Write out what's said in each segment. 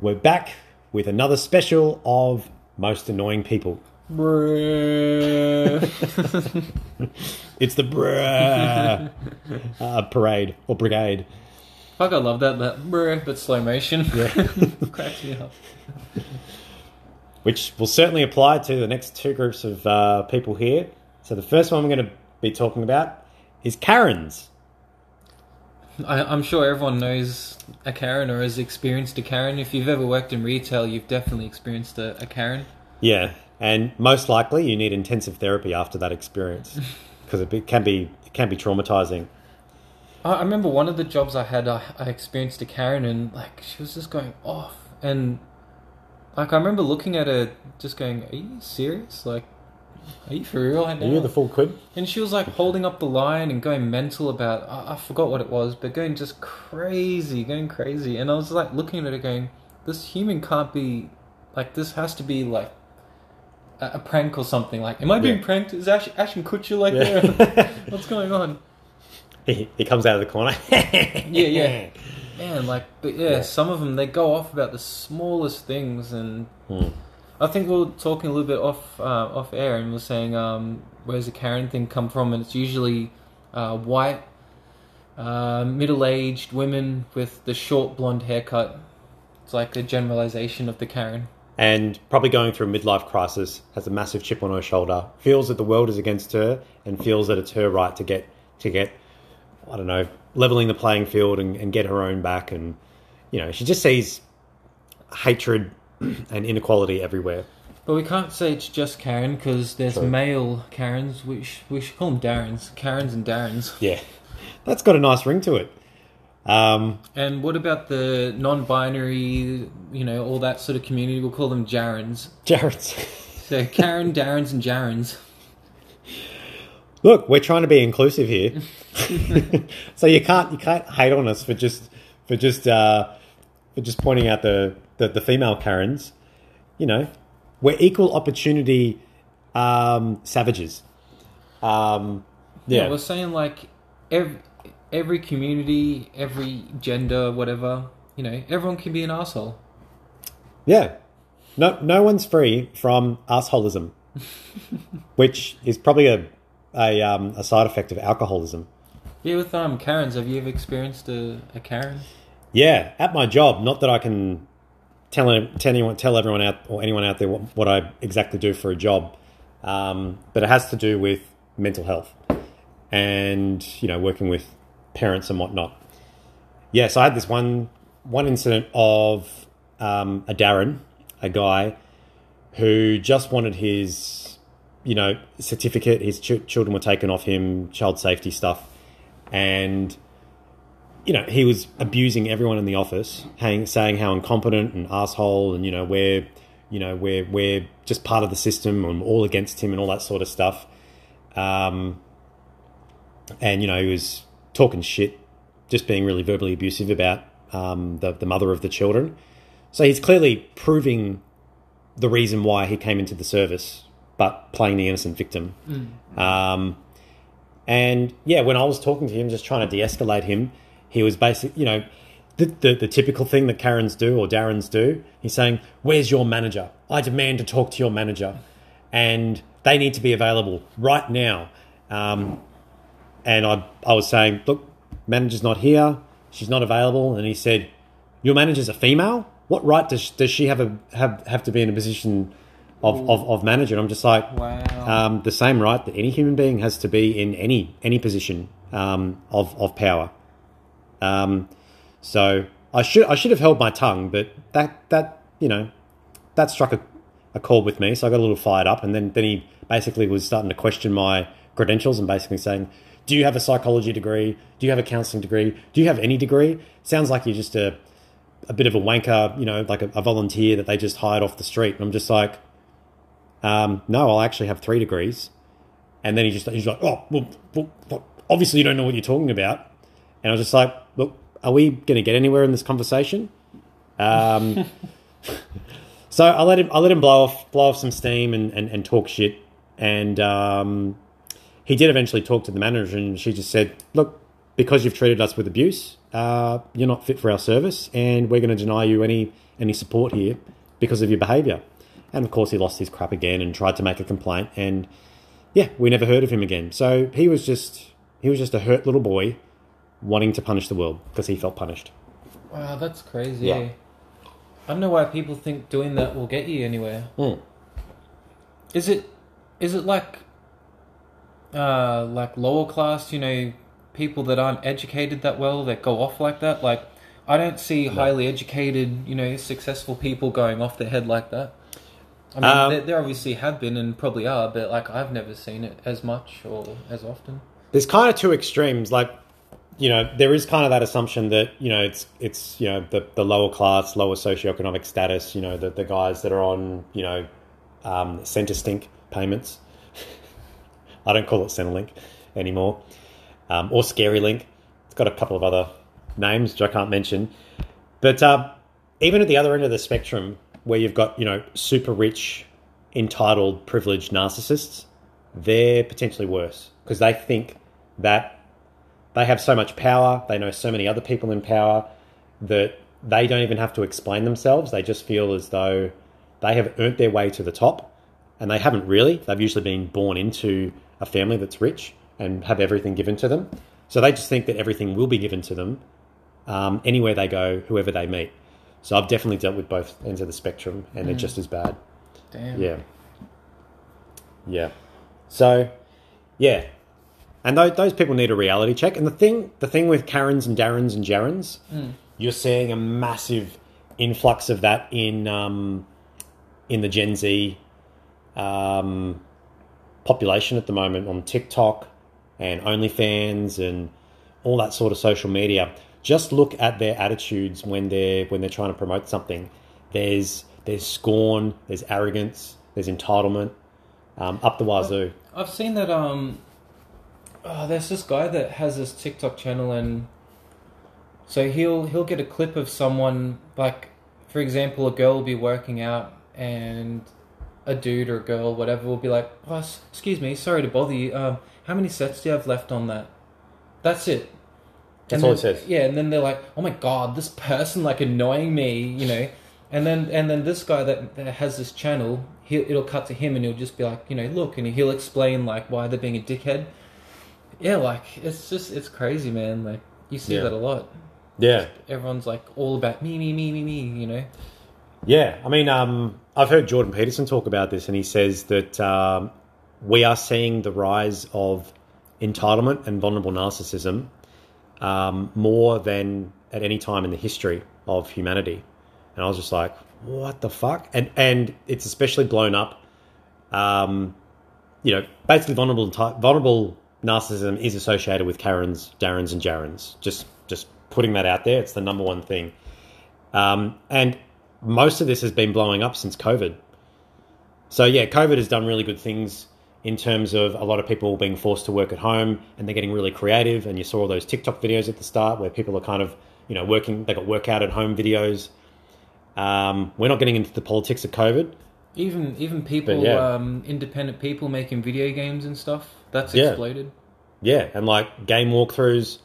We're back with another special of Most Annoying People. Bruh. It's the bruh uh, parade or brigade. Fuck, I love that. That bruh, but slow motion. Cracks me up. which will certainly apply to the next two groups of uh, people here. So the first one we're going to be talking about is Karens. I, I'm sure everyone knows a Karen or has experienced a Karen. If you've ever worked in retail, you've definitely experienced a, a Karen. Yeah, and most likely you need intensive therapy after that experience because it can be it can be traumatizing. I, I remember one of the jobs I had, I, I experienced a Karen, and like she was just going off, and like I remember looking at her, just going, "Are you serious? Like, are you for real right Are you the full quid? And she was like holding up the line and going mental about I, I forgot what it was, but going just crazy, going crazy. And I was like looking at her going, This human can't be like this has to be like a, a prank or something. Like, am I being Yeah. pranked? Is Ash Ashton Kutcher like Yeah. there? What's going on? he, he comes out of the corner. Yeah, yeah. Man, like but yeah, Yeah. some of them they go off about the smallest things and Hmm. I think we were talking a little bit off uh, off air, and we are saying um, where's the Karen thing come from, and it's usually uh, white, uh, middle aged women with the short blonde haircut. It's like a generalization of the Karen. and probably going through a midlife crisis, has a massive chip on her shoulder, feels that the world is against her, and feels that it's her right to get to get, I don't know, leveling the playing field and, and get her own back, and you know, she just sees hatred and inequality everywhere. But we can't say it's just Karen because there's True. male Karens. which we should call them Darrens. Karens and Darrens. Yeah, that's got a nice ring to it. Um, And what about the non binary, you know, all that sort of community? We'll call them Jarrens. Jared's. So Karen, Darrens, and Jarrens. Look, we're trying to be inclusive here, so you can't you can't hate on us for just for just uh, for just pointing out the, the the female Karens. You know, we're equal opportunity um, savages. Um, Yeah, yeah, we're saying like every every community, every gender, whatever. You know, everyone can be an asshole. yeah. No, no one's free from assholism, which is probably a a, um, a side effect of alcoholism. Yeah, with um Karens, have you ever experienced a, a Karen? Yeah, at my job. Not that I can tell anyone tell everyone out or anyone out there what, what I exactly do for a job, um, but it has to do with mental health and you know working with parents and whatnot. Yes, I had this one one incident of um, a Darren, a guy who just wanted his you know certificate. His ch- children were taken off him, child safety stuff, and you know, he was abusing everyone in the office, hang, saying how incompetent and asshole, and you know, we're, you know, we're we're just part of the system, and all against him, and all that sort of stuff. Um, and you know, he was talking shit, just being really verbally abusive about um, the the mother of the children. So he's clearly proving the reason why he came into the service, but playing the innocent victim. Um, and yeah, when I was talking to him, just trying to de-escalate him, he was basically, you know, the, the, the typical thing that Karens do or Darrens do. He's saying, "Where's your manager? I demand to talk to your manager, and they need to be available right now." Um, and I, I was saying, "Look, manager's not here. She's not available." And he said, "Your manager's a female. What right does does she have a have have to be in a position of of, of manager?" And I'm just like, Wow. um, the same right that any human being has to be in any any position um, of of power. Um, so I should I should have held my tongue, but that that you know that struck a, a chord with me, so I got a little fired up, and then then he basically was starting to question my credentials and basically saying, "Do you have a psychology degree? Do you have a counselling degree? Do you have any degree? Sounds like you're just a a bit of a wanker, you know, like a, a volunteer that they just hired off the street." And I'm just like, um, "No, I'll actually have three degrees." And then he just he's like, "Oh, well, well, obviously you don't know what you're talking about." And I was just like, "Look, are we going to get anywhere in this conversation?" Um, so I let him I let him blow off blow off some steam and, and, and talk shit. And um, he did eventually talk to the manager, and she just said, "Look, because you've treated us with abuse, uh, you're not fit for our service, and we're going to deny you any any support here because of your behaviour. And of course, he lost his crap again and tried to make a complaint, and yeah, we never heard of him again. So he was just he was just a hurt little boy wanting to punish the world because he felt punished. Wow, that's crazy. Yeah. I don't know why people think doing that will get you anywhere. Mm. Is it is it like uh like lower class, you know, people that aren't educated that well that go off like that? Like I don't see highly educated, you know, successful people going off their head like that. I mean, Um, there, there obviously have been and probably are, but like I've never seen it as much or as often. there's kind of two extremes. Like, you know, there is kind of that assumption that you know it's it's you know the the lower class, lower socioeconomic status. You know, the the guys that are on you know um, Centrestink payments. I don't call it Centrelink anymore, um, or Scary Link. It's got a couple of other names which I can't mention, but uh, even at the other end of the spectrum, where you've got you know super rich, entitled, privileged narcissists, they're potentially worse because they think that they have so much power, they know so many other people in power that they don't even have to explain themselves. They just feel as though they have earned their way to the top, and they haven't really. They've usually been born into a family that's rich and have everything given to them. So they just think that everything will be given to them um, anywhere they go, whoever they meet. So I've definitely dealt with both ends of the spectrum, and they're just as bad. Damn. Yeah. Yeah. So, yeah. And those, those people need a reality check. And the thing, the thing with Karens and Darrens and Jarens, you're seeing a massive influx of that in um, in the Gen Z um, population at the moment on TikTok and OnlyFans and all that sort of social media. Just look at their attitudes when they're when they're trying to promote something. There's there's scorn, there's arrogance, there's entitlement, um, up the wazoo. I've seen that. Um, oh, there's this guy that has this TikTok channel, and so he'll he'll get a clip of someone like, for example, a girl will be working out, and a dude or a girl, whatever, will be like, oh, "Excuse me, sorry to bother you. Um, how many sets do you have left on that?" That's it. That's And all then- it says. Yeah, and then they're like, "Oh my god, this person like annoying me," you know. And then and then this guy that, that has this channel, he it'll cut to him and he'll just be like, you know, look, and he'll explain like why they're being a dickhead. Yeah, like it's just it's crazy, man. Like you see Yeah. that a lot. Yeah, Everyone's like all about me, me, me, me, me. You know. yeah. I mean, um, I've heard Jordan Peterson talk about this, and he says that um, we are seeing the rise of entitlement and vulnerable narcissism um, more than at any time in the history of humanity. And I was just like, what the fuck? And and it's especially blown up. Um, you know, basically vulnerable enti- vulnerable narcissism is associated with Karens, Darrens, and Jarens. Just just putting that out there. It's the number one thing. Um, and most of this has been blowing up since COVID. So yeah, COVID has done really good things in terms of a lot of people being forced to work at home and they're getting really creative. And you saw all those TikTok videos at the start where people are kind of you know working. They got workout at home videos. Um, we're not getting into the politics of COVID. Even even people, yeah. um, independent people making video games and stuff. That's Yeah. exploded. Yeah, and like game walkthroughs,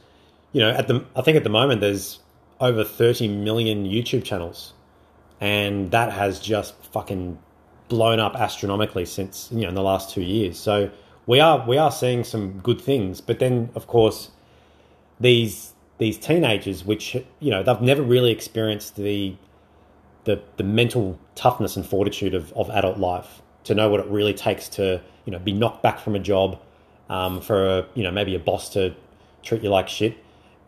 you know, at the I think at the moment there's over 30 million YouTube channels, and that has just fucking blown up astronomically since you know in the last two years. So we are we are seeing some good things, but then of course these these teenagers, which you know they've never really experienced the the the mental toughness and fortitude of, of adult life to know what it really takes to you know be knocked back from a job um, for a, you know maybe a boss to treat you like shit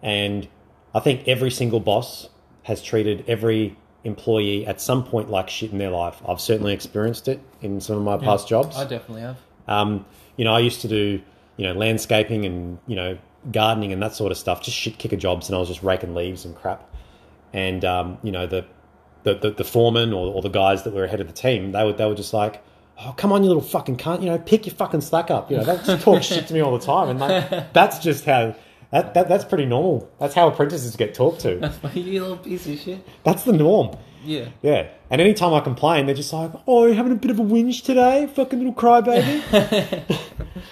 and I think every single boss has treated every employee at some point like shit in their life I've certainly experienced it in some of my past jobs I definitely have. um, you know, I used to do, you know, landscaping and, you know, gardening and that sort of stuff, just shit kicker jobs, and I was just raking leaves and crap. And, um, you know, the, the, the, the foreman or, or the guys that were ahead of the team, they were, they were just like, oh, come on, you little fucking cunt, you know, pick your fucking slack up. You know, they just talk shit to me all the time. And like, that's just how, that, that, that's pretty normal. That's how apprentices get talked to. you little piece of shit. That's the norm. Yeah. Yeah. And anytime I complain, they're just like, oh, you're having a bit of a whinge today? Fucking little crybaby.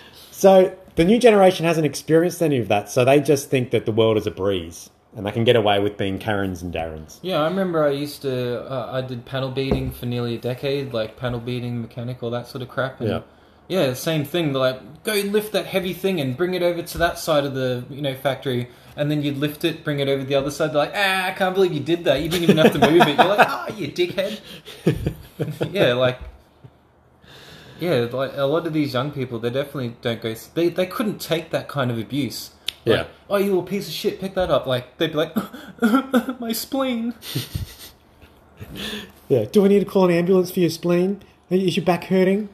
so the new generation hasn't experienced any of that. So they just think that the world is a breeze. And they can get away with being Karens and Darrens. Yeah, I remember I used to. Uh, I did panel beating for nearly a decade, like panel beating, mechanical, that sort of crap. And Yeah. yeah, same thing. They're like, go lift that heavy thing and bring it over to that side of the you know factory, and then you'd lift it, bring it over to the other side. They're like, ah, I can't believe you did that. You didn't even have to move it. You're like, ah, you dickhead. yeah, like. Yeah, like a lot of these young people, they definitely don't go. They they couldn't take that kind of abuse. Like, Yeah. Oh, you little piece of shit! Pick that up. Like they'd be like, my spleen. Yeah. Do I need to call an ambulance for your spleen? Is your back hurting?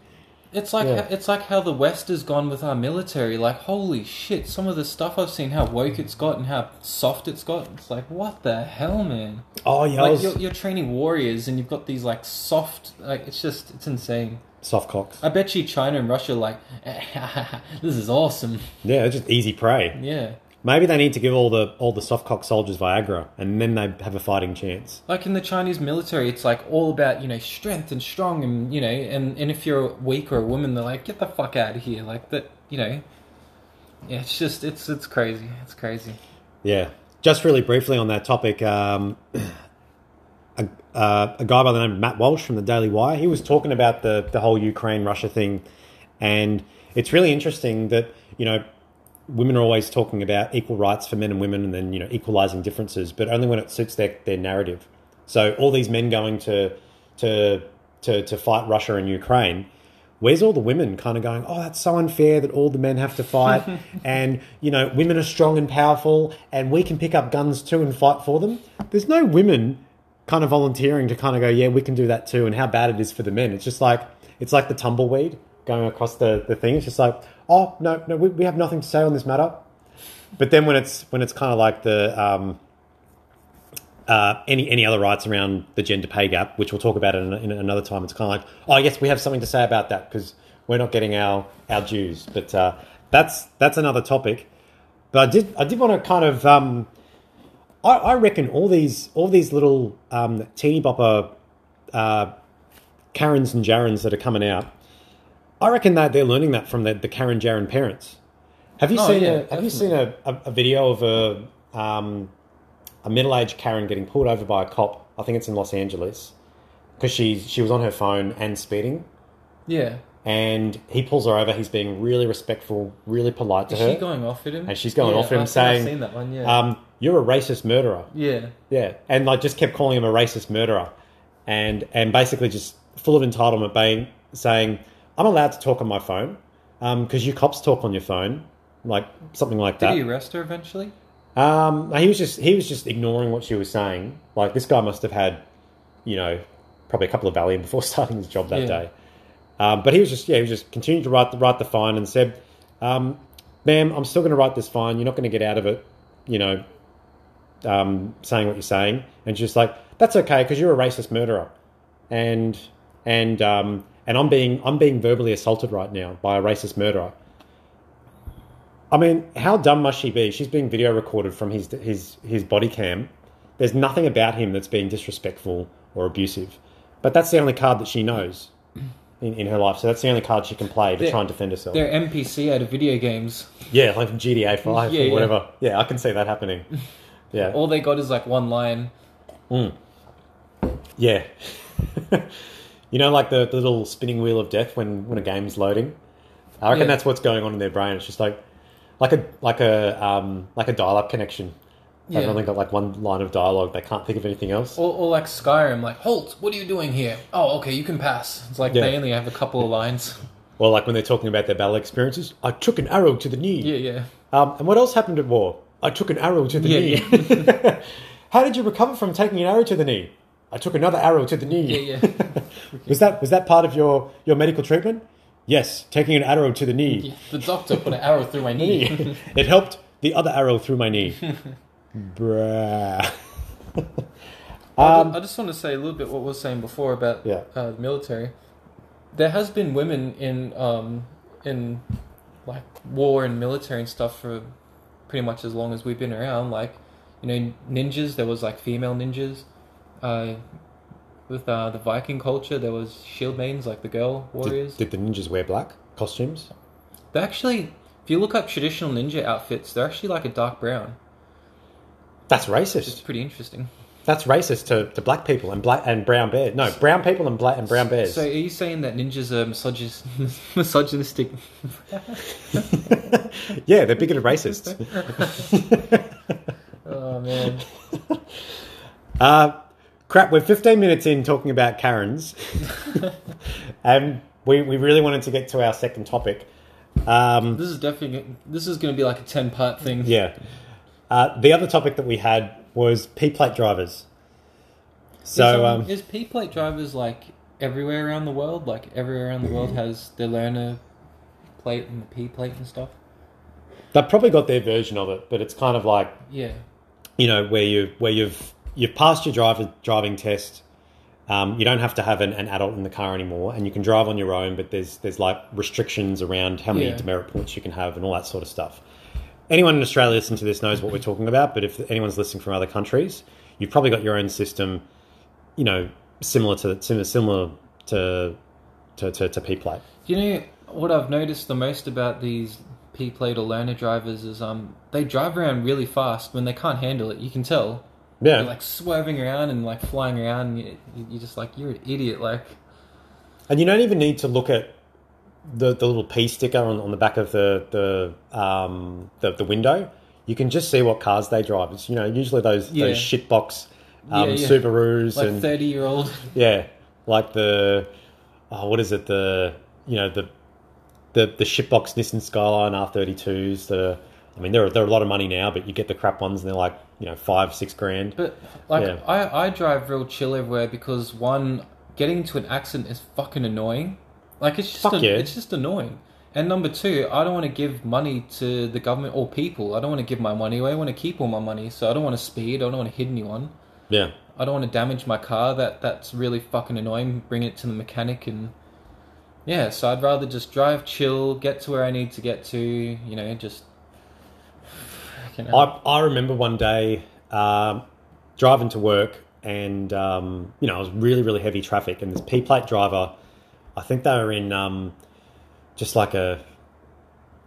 It's like Yeah. it's like how the West has gone with our military. Like holy shit! Some of the stuff I've seen, how woke it's got and how soft it's got. It's like what the hell, man? Oh yeah, Like was you're, you're training warriors and you've got these like soft. Like it's just it's insane. Soft cocks. I bet you China and Russia are like this is awesome. Yeah, it's just easy prey. Yeah. Maybe they need to give all the all the soft cock soldiers Viagra, and then they have a fighting chance. Like in the Chinese military, it's like all about you know strength and strong, and you know, and, and if you're weak or a woman, they're like get the fuck out of here, like that, you know. Yeah, it's just it's it's crazy, it's crazy. Yeah. Just really briefly on that topic, um, uh, a guy by the name of Matt Walsh from the Daily Wire, he was talking about the, the whole Ukraine Russia thing. And it's really interesting that, you know, women are always talking about equal rights for men and women and then, you know, equalizing differences, but only when it suits their, their narrative. So all these men going to, to, to, to fight Russia and Ukraine, where's all the women kind of going, oh, that's so unfair that all the men have to fight, and you know, women are strong and powerful, and we can pick up guns too and fight for them. There's no women kind of volunteering to kind of go, yeah, we can do that too, and how bad it is for the men. It's just like it's like the tumbleweed going across the, the thing. It's just like, oh no, no, we, we have nothing to say on this matter. But then when it's when it's kind of like the um, uh, any any other rights around the gender pay gap, which we'll talk about in, in another time. It's kind of like, oh yes, we have something to say about that because we're not getting our our dues. But uh, that's that's another topic. But I did I did want to kind of um, I, I reckon all these all these little um, teeny bopper uh, Karens and Jarens that are coming out. I reckon that they're learning that from the, the Karen Jaren parents. Have you Oh, seen yeah, a Have definitely. you seen a, a, a video of a um, a middle aged Karen getting pulled over by a cop? I think it's in Los Angeles because she she was on her phone and speeding, Yeah, and he pulls her over. He's being really respectful, really polite to her. is her, she going off at him? and she's going Yeah, off at him saying, I've seen that one. Yeah, um, "You're a racist murderer." yeah, Yeah, and like just kept calling him a racist murderer, and and basically just full of entitlement, being saying, "I'm allowed to talk on my phone because you cops talk on your phone." Like something like Did that. Did he arrest her eventually? Um, he was just he was just ignoring what she was saying. Like this guy must have had, you know, probably a couple of Valium before starting his job that Yeah. day. Um, but he was just yeah, he was just continuing to write the write the fine and said, um, "Ma'am, I'm still going to write this fine. You're not going to get out of it, you know, um, saying what you're saying." And she's like, "That's okay because you're a racist murderer, and and um, and I'm being I'm being verbally assaulted right now by a racist murderer." I mean, how dumb must she be? She's being video recorded from his his his body cam. There's nothing about him that's being disrespectful or abusive, but that's the only card that she knows in, in her life. So that's the only card she can play to They're- try and defend herself. They're NPC out of video games. Yeah, like GTA Five Yeah, or yeah. whatever. Yeah. I can see that happening. Yeah, All they got is like one line. yeah. you know, like the, the little spinning wheel of death when when a game's loading. I reckon Yeah. that's what's going on in their brain. It's just like like a like a um like a dial up connection. They've Yeah. only got like one line of dialogue. They can't think of anything else. Or, or like Skyrim, like Holt, what are you doing here? Oh, okay, you can pass. It's like Yeah. they only have a couple of lines. Or like when they're talking about their battle experiences. I took an arrow to the knee. Yeah, yeah. Um, and what else happened at war? I took an arrow to the Yeah, knee. How did you recover from taking an arrow to the knee? I took another arrow to the knee. Yeah, yeah. was that was that part of your, your medical treatment? Yes, taking an arrow to the knee. The doctor put an arrow through my knee. it helped the other arrow through my knee. Bruh. I just want to say a little bit what we were saying before about Yeah. uh, the military. There has been women in um, in like war and military and stuff for pretty much as long as we've been around. Like you know, ninjas. There was like female ninjas. Uh, with uh, the Viking culture, there was shield maidens, like the girl warriors. Did, did the ninjas wear black costumes? They actually, if you look up traditional ninja outfits, they're actually like a dark brown. That's racist. It's pretty interesting. That's racist to, to black people and black and brown bears. No, brown people and black and brown bears. So are you saying that ninjas are misogynist, misogynistic? yeah, they're bigoted racists. Oh man. Uh, crap, we're 15 minutes in talking about Karens. and we, we really wanted to get to our second topic. Um, This is definitely this is going to be like a ten part thing. yeah. Uh, the other topic that we had was P plate drivers. So, is, um, um, is P plate drivers like everywhere around the world? Like everywhere around the world has the learner plate and the P plate and stuff. they've probably got their version of it, but it's kind of like Yeah. you know where you where you've you've passed your driver driving test. Um, you don't have to have an, an adult in the car anymore, and you can drive on your own. But there's there's like restrictions around how many Yeah. demerit points you can have and all that sort of stuff. Anyone in Australia listening to this knows what we're talking about. But if anyone's listening from other countries, you've probably got your own system. You know, similar to similar similar to to to, to P plate. You know what I've noticed the most about these P plate or learner drivers is um they drive around really fast when they can't handle it. You can tell. Yeah, They're like swerving around and like flying around. And you, you're just like you're an idiot. Like And you don't even need to look at the, the little P sticker on, on the back of the the, um, the the window. You can just see what cars they drive. It's you know usually those Yeah. those shitbox um, Yeah, yeah. Subarus like and thirty year old. yeah, like the oh, what is it the you know the the the shitbox Nissan Skyline R32s that are. I mean, they're they're a lot of money now, but you get the crap ones and they're like you know five six grand. But like Yeah. I, I drive real chill everywhere because one, getting into an accident is fucking annoying. Like it's just Fuck an- yeah. it's just annoying. And number two, I don't want to give money to the government or people. I don't want to give my money away. I want to keep all my money. So I don't want to speed. I don't want to hit anyone. Yeah, I don't want to damage my car. That that's really fucking annoying. Bring it to the mechanic and yeah. So I'd rather just drive chill, get to where I need to get to. You know, just. I, I remember one day um, driving to work and, um, you know, it was really, really heavy traffic. And this P plate driver, I think they were in um, just like a,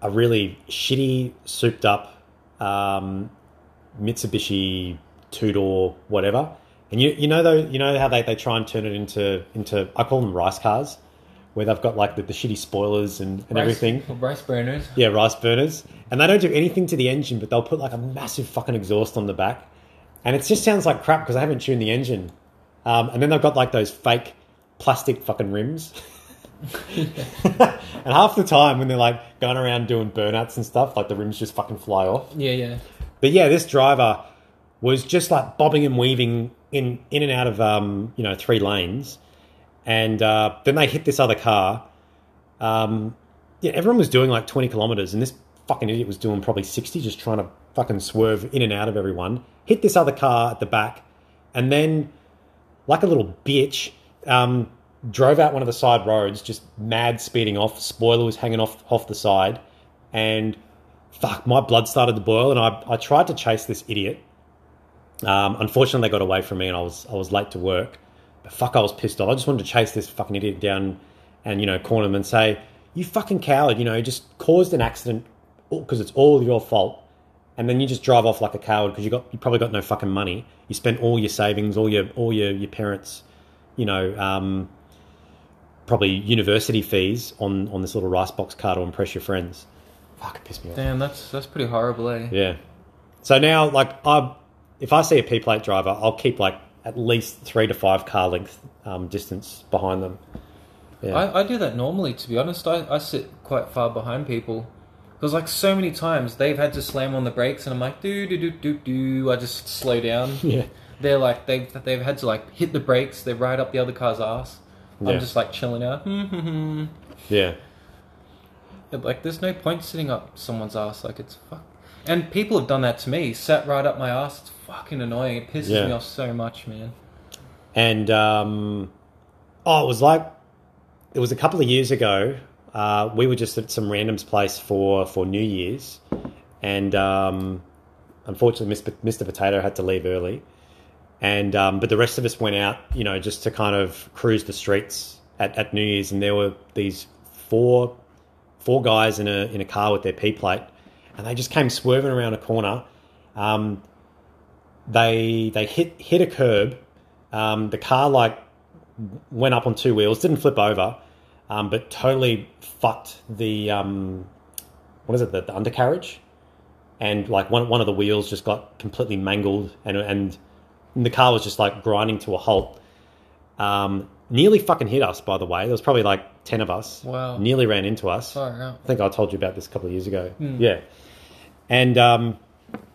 a really shitty, souped up um, Mitsubishi two door, whatever. And you, you know though you know how they, they try and turn it into into I call them rice cars, where they've got like the, the shitty spoilers and, and Rice- everything. Rice burners. Yeah, rice burners. And they don't do anything to the engine, but they'll put like a massive fucking exhaust on the back. And it just sounds like crap because I haven't tuned the engine. Um, and then they've got like those fake plastic fucking rims. and half the time when they're like going around doing burnouts and stuff, like the rims just fucking fly off. Yeah, yeah. But yeah, this driver was just like bobbing and weaving in in and out of um, you know three lanes, and uh, then they hit this other car. Um, yeah, everyone was doing like twenty kilometers, and this fucking idiot was doing probably sixty, just trying to fucking swerve in and out of everyone. Hit this other car at the back, and then like a little bitch, um, drove out one of the side roads, just mad speeding off. Spoiler was hanging off off the side, and fuck, my blood started to boil, and I, I tried to chase this idiot. Um, unfortunately, they got away from me, and I was I was late to work. But fuck, I was pissed off. I just wanted to chase this fucking idiot down, and you know, corner him and say, "You fucking coward! You know, you just caused an accident because it's all your fault." And then you just drive off like a coward because you got you probably got no fucking money. You spent all your savings, all your all your your parents, you know, um, probably university fees on on this little rice box car to impress your friends. Fuck, it pissed me off. Damn, that's that's pretty horrible, eh? Yeah. So now, like, I if I see a P plate driver, I'll keep like at least three to five car length um, distance behind them. Yeah. I, I do that normally, to be honest. I, I sit quite far behind people. Because, like, so many times they've had to slam on the brakes, and I'm like, do, do, do, do, do. I just slow down. yeah. They're like, they've, they've had to, like, hit the brakes, they ride up the other car's ass. Yeah. I'm just, like, chilling out. Yeah, Yeah. like, there's no point sitting up someone's ass. Like, it's fuck. And people have done that to me. Sat right up my ass. It's fucking annoying. It pisses Yeah. me off so much, man. And um, oh, it was like it was a couple of years ago. Uh, we were just at some random's place for for New Year's, and um, unfortunately. Mr. Potato had to leave early. And um, but the rest of us went out, you know, just to kind of cruise the streets at, at New Year's, and there were these four four guys in a in a car with their P plate, and they just came swerving around a corner. Um, they they hit hit a curb. Um, the car like went up on two wheels, didn't flip over, um, but totally fucked the um, what is it the, the undercarriage, and like one one of the wheels just got completely mangled, and and the car was just like grinding to a halt. Um, nearly fucking hit us, by the way. There was probably like ten of us. Wow. Nearly ran into us. Far out. I think I told you about this a couple of years ago. Yeah. And um,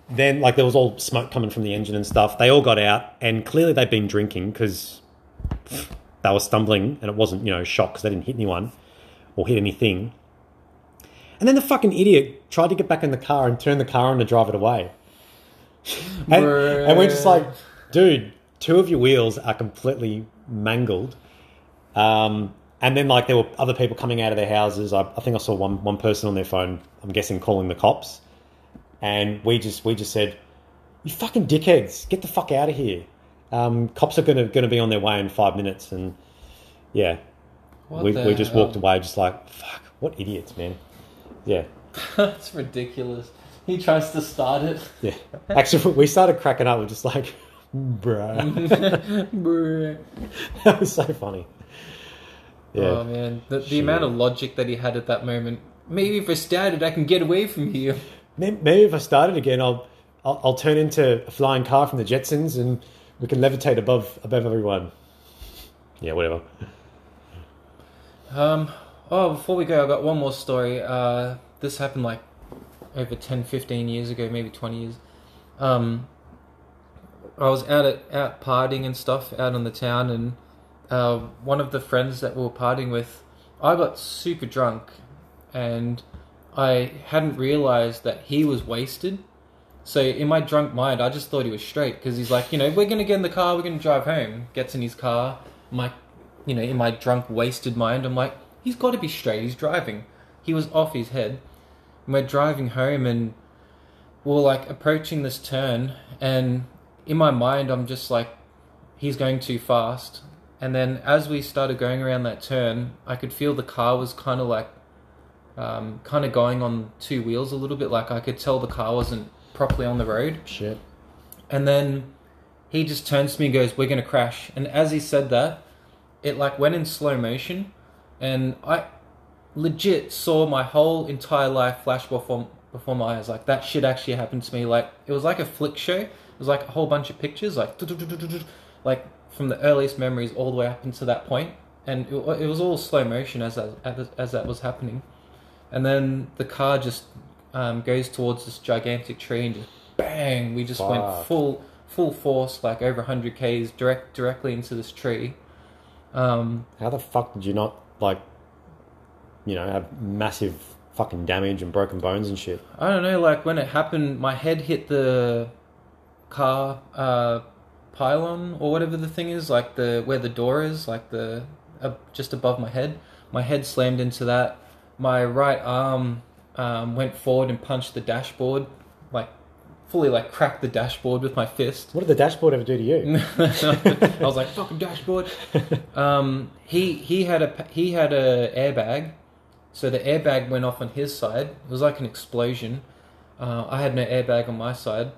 then, like, there was all smoke coming from the engine and stuff. They all got out, and clearly they'd been drinking because they were stumbling, and it wasn't, you know, shock because they didn't hit anyone or hit anything. And then the fucking idiot tried to get back in the car and turn the car on to drive it away. and, and we're just like, dude, two of your wheels are completely mangled. Um, and then like there were other people coming out of their houses. I, I think I saw one one person on their phone. I'm guessing calling the cops. And we just we just said, "You fucking dickheads, get the fuck out of here." Um, cops are gonna gonna be on their way in five minutes, and yeah, What we we just hell? walked away, just like fuck, what idiots, man. Yeah, That's ridiculous. He tries to start it. yeah. Actually, we started cracking up. We're just like, bruh, Brr. that was so funny. Yeah. Oh man, the, the Shit. amount of logic that he had at that moment. Maybe if I started, I can get away from here. Maybe if I started again, I'll, I'll I'll turn into a flying car from the Jetsons, and we can levitate above above everyone. Yeah, whatever. Um, oh, before we go, I've got one more story. Uh, this happened like over 10, 15 years ago, maybe 20 years. Um, I was out at out partying and stuff out on the town, and uh, one of the friends that we were partying with, I got super drunk, and I hadn't realized that he was wasted. So in my drunk mind, I just thought he was straight because he's like, you know, we're gonna get in the car, we're gonna drive home. Gets in his car, my, you know, in my drunk, wasted mind, I'm like, he's got to be straight. He's driving. He was off his head. And we're driving home, and we're like approaching this turn, and in my mind, I'm just like, he's going too fast. And then as we started going around that turn, I could feel the car was kind of like, um, kind of going on two wheels a little bit. Like I could tell the car wasn't properly on the road. Shit. And then he just turns to me and goes, "We're gonna crash." And as he said that, it like went in slow motion, and I legit saw my whole entire life flash before before my eyes. Like that shit actually happened to me. Like it was like a flick show. It was like a whole bunch of pictures, like like from the earliest memories all the way up until that point, and it, it was all slow motion as that as, as that was happening. And then the car just um, goes towards this gigantic tree and just bang, we just went full full force, like over 100 k's direct directly into this tree. Um, How the fuck did you not like, you know, have massive fucking damage and broken bones and shit? I don't know, like when it happened, my head hit the car uh, pylon or whatever the thing is, like the where the door is, like the uh, just above my head. My head slammed into that. My right arm um, went forward and punched the dashboard, like fully like cracked the dashboard with my fist. What did the dashboard ever do to you? I was like, "Fucking dashboard." Um, he he had a he had a airbag, so the airbag went off on his side. It was like an explosion. Uh, I had no airbag on my side,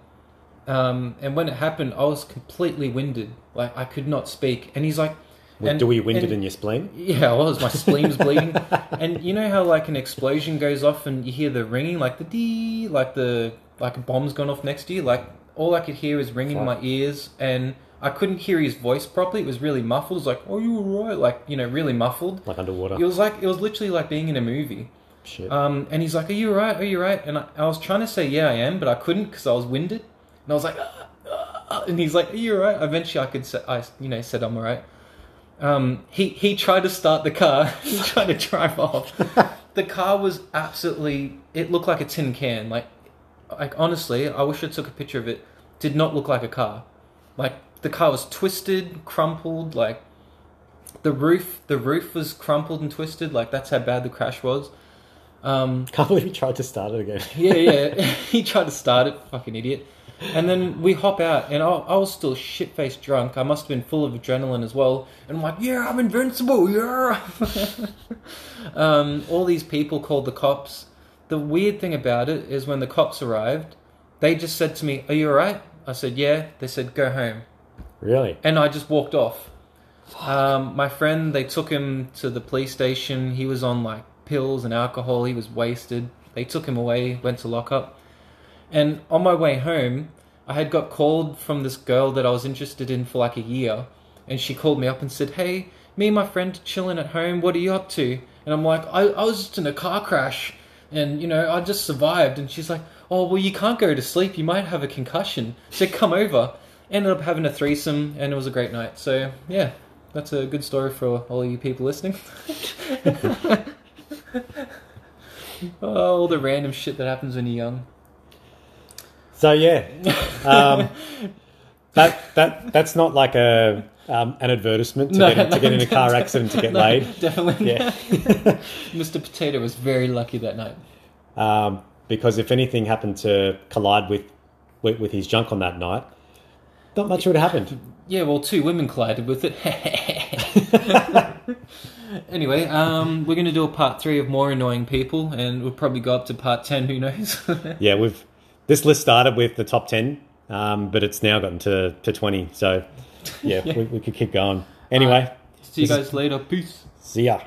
um, and when it happened, I was completely winded. Like I could not speak. And he's like, and- do we winded and- in your spleen? yeah, I was. My spleen's bleeding, and you know how like an explosion goes off and you hear the ringing, like the dee, like the like a bomb's gone off next to you. Like all I could hear was ringing in my ears, and I couldn't hear his voice properly. It was really muffled. It was like, "Oh, you alright?" Like you know, really muffled. Like underwater? It was like it was literally like being in a movie. Shit. Um, and he's like, "Are you alright? Are you alright?" And I, I was trying to say, "Yeah, I am," but I couldn't because I was winded. And I was like, "Ah, ah, ah," and he's like, "Are you alright?" Eventually, I could say, I you know said I'm alright. Um, he he tried to start the car. he tried to drive off. the car was absolutely. It looked like a tin can. Like, like honestly, I wish I took a picture of it. Did not look like a car. Like the car was twisted, crumpled. Like the roof, the roof was crumpled and twisted. Like that's how bad the crash was. Um, Can't believe he tried to start it again. yeah, yeah. he tried to start it, fucking idiot. And then we hop out, and I, I was still shit faced drunk. I must have been full of adrenaline as well. And I'm like, yeah, I'm invincible, yeah. um, all these people called the cops. The weird thing about it is when the cops arrived, they just said to me, Are you alright? I said, yeah. They said, go home. Really? And I just walked off. Um, my friend, they took him to the police station. He was on like pills and alcohol. He was wasted. They took him away, went to lock up. And on my way home, I had got called from this girl that I was interested in for like a year. And she called me up and said, Hey, me and my friend chilling at home. What are you up to? And I'm like, I, I was just in a car crash and, you know, I just survived. And she's like, Oh, well, you can't go to sleep. You might have a concussion. So come over. Ended up having a threesome and it was a great night. So, yeah, that's a good story for all you people listening. oh, all the random shit that happens when you're young. So yeah, um, that that that's not like a um, an advertisement to, No, get, to no, get in a car accident to get No, laid. Definitely. Yeah. Mr. Potato was very lucky that night. Um, because if anything happened to collide with, with with his junk on that night, not much would have happened. Yeah, well, two women collided with it. anyway, um, we're going to do a part three of more annoying people, and we'll probably go up to part ten. Who knows? Yeah, we've this list started with the top ten, um, but it's now gotten to, to twenty. So yeah, We, we could keep going. Anyway, See you guys later. Peace. see ya.